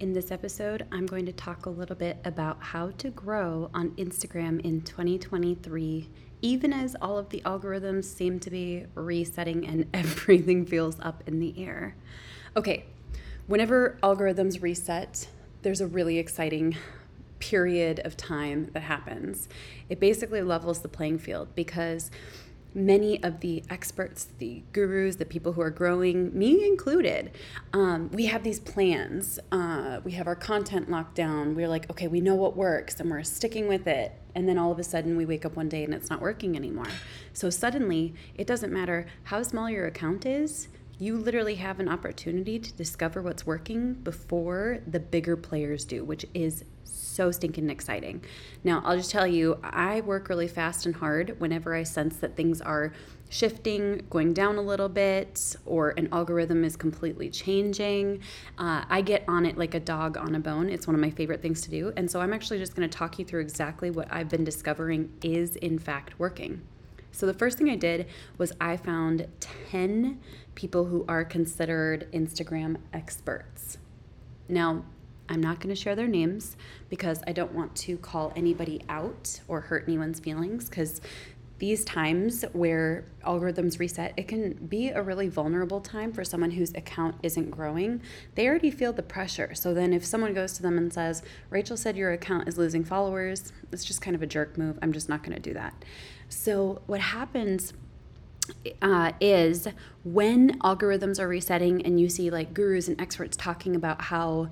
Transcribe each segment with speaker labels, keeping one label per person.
Speaker 1: In this episode, I'm going to talk a little bit about how to grow on Instagram in 2023, even as all of the algorithms seem to be resetting and everything feels up in the air. Okay, whenever algorithms reset, there's a really exciting period of time that happens. It basically levels the playing field because many of the experts, the gurus, the people who are growing, me included, um, we have these plans. Uh, we have our content locked down. We're like, okay, we know what works and we're sticking with it. And then all of a sudden we wake up one day and it's not working anymore. So suddenly, it doesn't matter how small your account is. You literally have an opportunity to discover what's working before the bigger players do, which is so stinking exciting. Now, I'll just tell you, I work really fast and hard whenever I sense that things are shifting, going down a little bit, or an algorithm is completely changing. Uh, I get on it like a dog on a bone. It's one of my favorite things to do. And so I'm actually just going to talk you through exactly what I've been discovering is in fact working. So the first thing I did was I found 10 people who are considered Instagram experts. Now, I'm not going to share their names because I don't want to call anybody out or hurt anyone's feelings because these times where algorithms reset, it can be a really vulnerable time for someone whose account isn't growing. They already feel the pressure. So then, if someone goes to them and says, Rachel said your account is losing followers, it's just kind of a jerk move. I'm just not going to do that. So, what happens uh, is when algorithms are resetting and you see like gurus and experts talking about how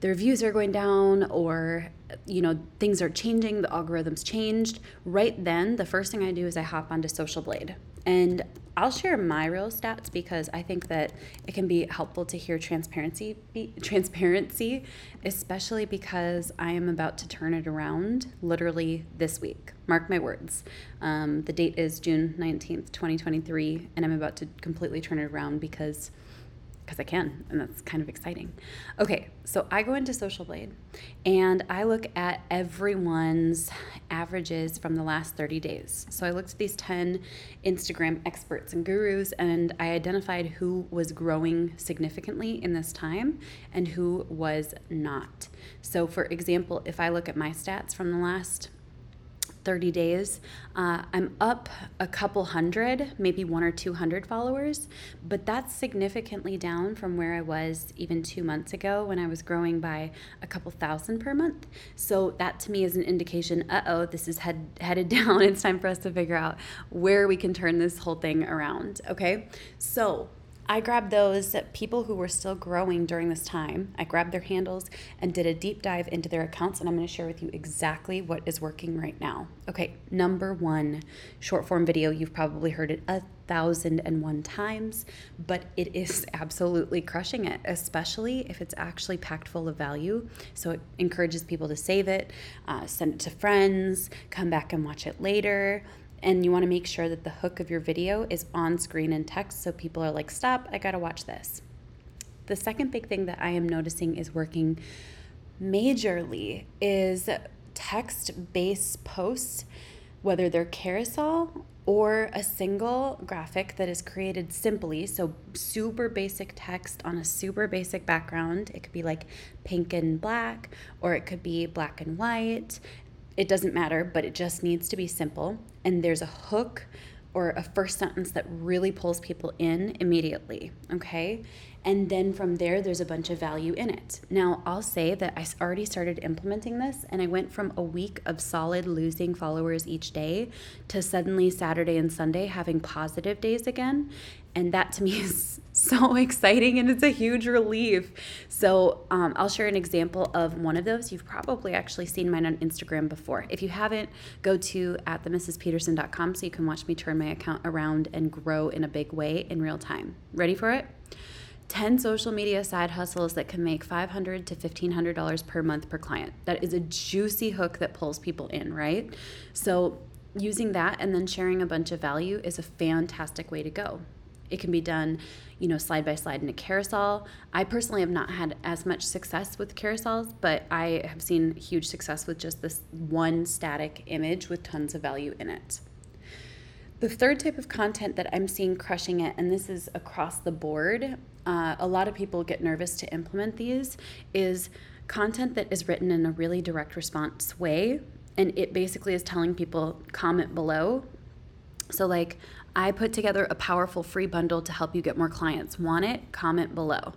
Speaker 1: their views are going down or you know things are changing the algorithms changed right then the first thing i do is i hop onto social blade. And i'll share my real stats because i think that it can be helpful to hear transparency be, transparency especially because i am about to turn it around literally this week. Mark my words. Um, the date is june 19th 2023 and i'm about to completely turn it around because because I can, and that's kind of exciting. Okay, so I go into Social Blade and I look at everyone's averages from the last 30 days. So I looked at these 10 Instagram experts and gurus and I identified who was growing significantly in this time and who was not. So, for example, if I look at my stats from the last 30 days. Uh, I'm up a couple hundred, maybe one or 200 followers, but that's significantly down from where I was even two months ago when I was growing by a couple thousand per month. So that to me is an indication uh oh, this is head, headed down. It's time for us to figure out where we can turn this whole thing around. Okay, so I grabbed those people who were still growing during this time. I grabbed their handles and did a deep dive into their accounts, and I'm going to share with you exactly what is working right now. Okay, number one, short form video. You've probably heard it a thousand and one times, but it is absolutely crushing it, especially if it's actually packed full of value. So it encourages people to save it, uh, send it to friends, come back and watch it later and you want to make sure that the hook of your video is on screen in text so people are like, stop, I got to watch this. The second big thing that I am noticing is working majorly is text based posts, whether they're carousel or a single graphic that is created simply. So, super basic text on a super basic background. It could be like pink and black, or it could be black and white. It doesn't matter, but it just needs to be simple. And there's a hook or a first sentence that really pulls people in immediately. Okay. And then from there, there's a bunch of value in it. Now, I'll say that I already started implementing this, and I went from a week of solid losing followers each day to suddenly Saturday and Sunday having positive days again. And that to me is so exciting and it's a huge relief. So, um, I'll share an example of one of those. You've probably actually seen mine on Instagram before. If you haven't, go to at themrspeterson.com so you can watch me turn my account around and grow in a big way in real time. Ready for it? 10 social media side hustles that can make 500 to $1,500 per month per client. That is a juicy hook that pulls people in, right? So, using that and then sharing a bunch of value is a fantastic way to go. It can be done, you know, slide by slide in a carousel. I personally have not had as much success with carousels, but I have seen huge success with just this one static image with tons of value in it. The third type of content that I'm seeing crushing it, and this is across the board, uh, a lot of people get nervous to implement these is content that is written in a really direct response way. And it basically is telling people comment below. So, like, I put together a powerful free bundle to help you get more clients. Want it? Comment below.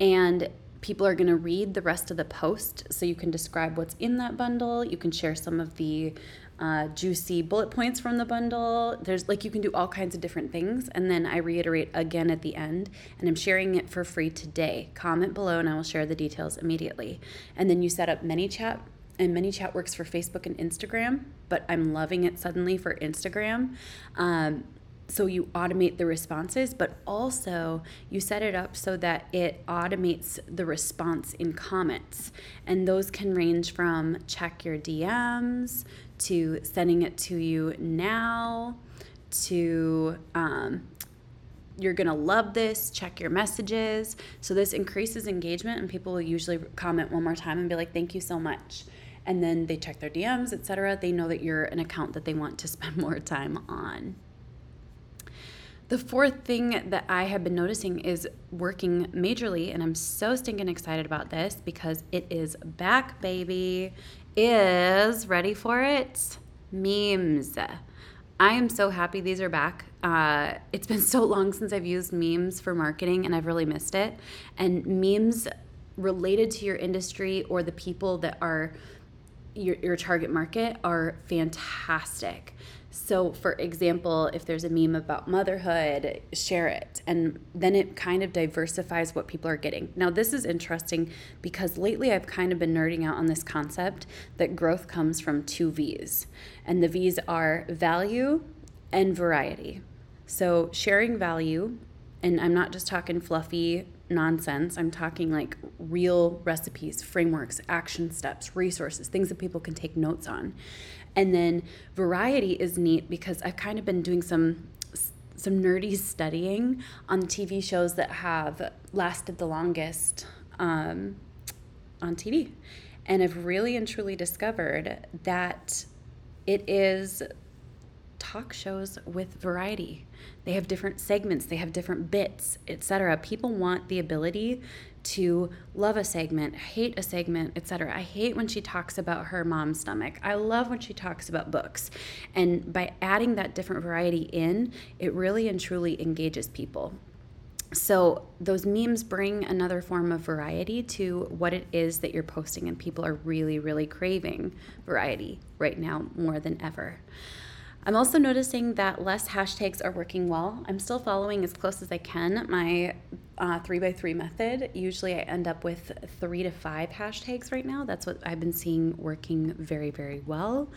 Speaker 1: And people are going to read the rest of the post so you can describe what's in that bundle. You can share some of the uh, juicy bullet points from the bundle. There's like you can do all kinds of different things. And then I reiterate again at the end, and I'm sharing it for free today. Comment below and I will share the details immediately. And then you set up ManyChat, and ManyChat works for Facebook and Instagram, but I'm loving it suddenly for Instagram. Um, so you automate the responses, but also you set it up so that it automates the response in comments. And those can range from check your DMs to sending it to you now to um, you're going to love this check your messages. So this increases engagement and people will usually comment one more time and be like thank you so much. And then they check their dms etc they know that you're an account that they want to spend more time on the fourth thing that I have been noticing is working majorly, and I'm so stinking excited about this because it is back, baby is ready for it memes. I am so happy these are back. Uh, it's been so long since I've used memes for marketing and I've really missed it. And memes related to your industry or the people that are your, your target market are fantastic. So, for example, if there's a meme about motherhood, share it. And then it kind of diversifies what people are getting. Now, this is interesting because lately I've kind of been nerding out on this concept that growth comes from two V's. And the V's are value and variety. So, sharing value, and I'm not just talking fluffy nonsense. I'm talking like real recipes, frameworks, action steps, resources, things that people can take notes on. And then variety is neat because I've kind of been doing some some nerdy studying on TV shows that have lasted the longest um, on TV. And I've really and truly discovered that it is talk shows with variety. They have different segments, they have different bits, etc. People want the ability to love a segment, hate a segment, etc. I hate when she talks about her mom's stomach. I love when she talks about books. And by adding that different variety in, it really and truly engages people. So, those memes bring another form of variety to what it is that you're posting, and people are really, really craving variety right now more than ever. I'm also noticing that less hashtags are working well. I'm still following as close as I can my uh, three by three method. Usually I end up with three to five hashtags right now. That's what I've been seeing working very, very well.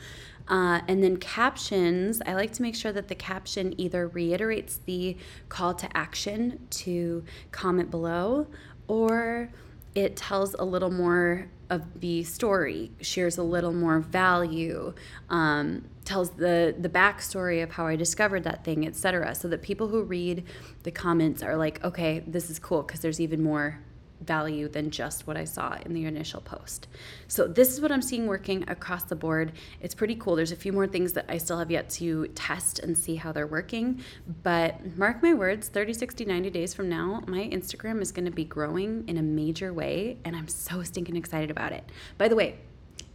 Speaker 1: Uh, and then captions, I like to make sure that the caption either reiterates the call to action to comment below or it tells a little more of the story, shares a little more value, um, tells the the backstory of how I discovered that thing, etc. So that people who read the comments are like, okay, this is cool because there's even more value than just what I saw in the initial post. So this is what I'm seeing working across the board. It's pretty cool. There's a few more things that I still have yet to test and see how they're working, but mark my words, 30, 60, 90 days from now, my Instagram is going to be growing in a major way and I'm so stinking excited about it. By the way,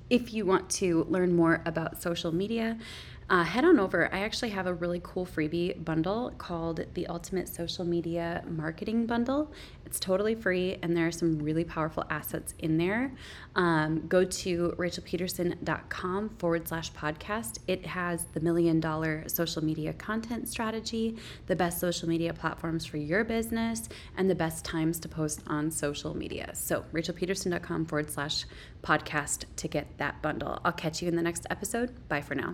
Speaker 1: if you want to learn more about social media, uh, head on over. I actually have a really cool freebie bundle called the Ultimate Social Media Marketing Bundle. It's totally free, and there are some really powerful assets in there. Um, go to rachelpedersen.com forward slash podcast. It has the million dollar social media content strategy, the best social media platforms for your business, and the best times to post on social media. So, rachelpedersen.com forward slash podcast to get that bundle. I'll catch you in the next episode. Bye for now.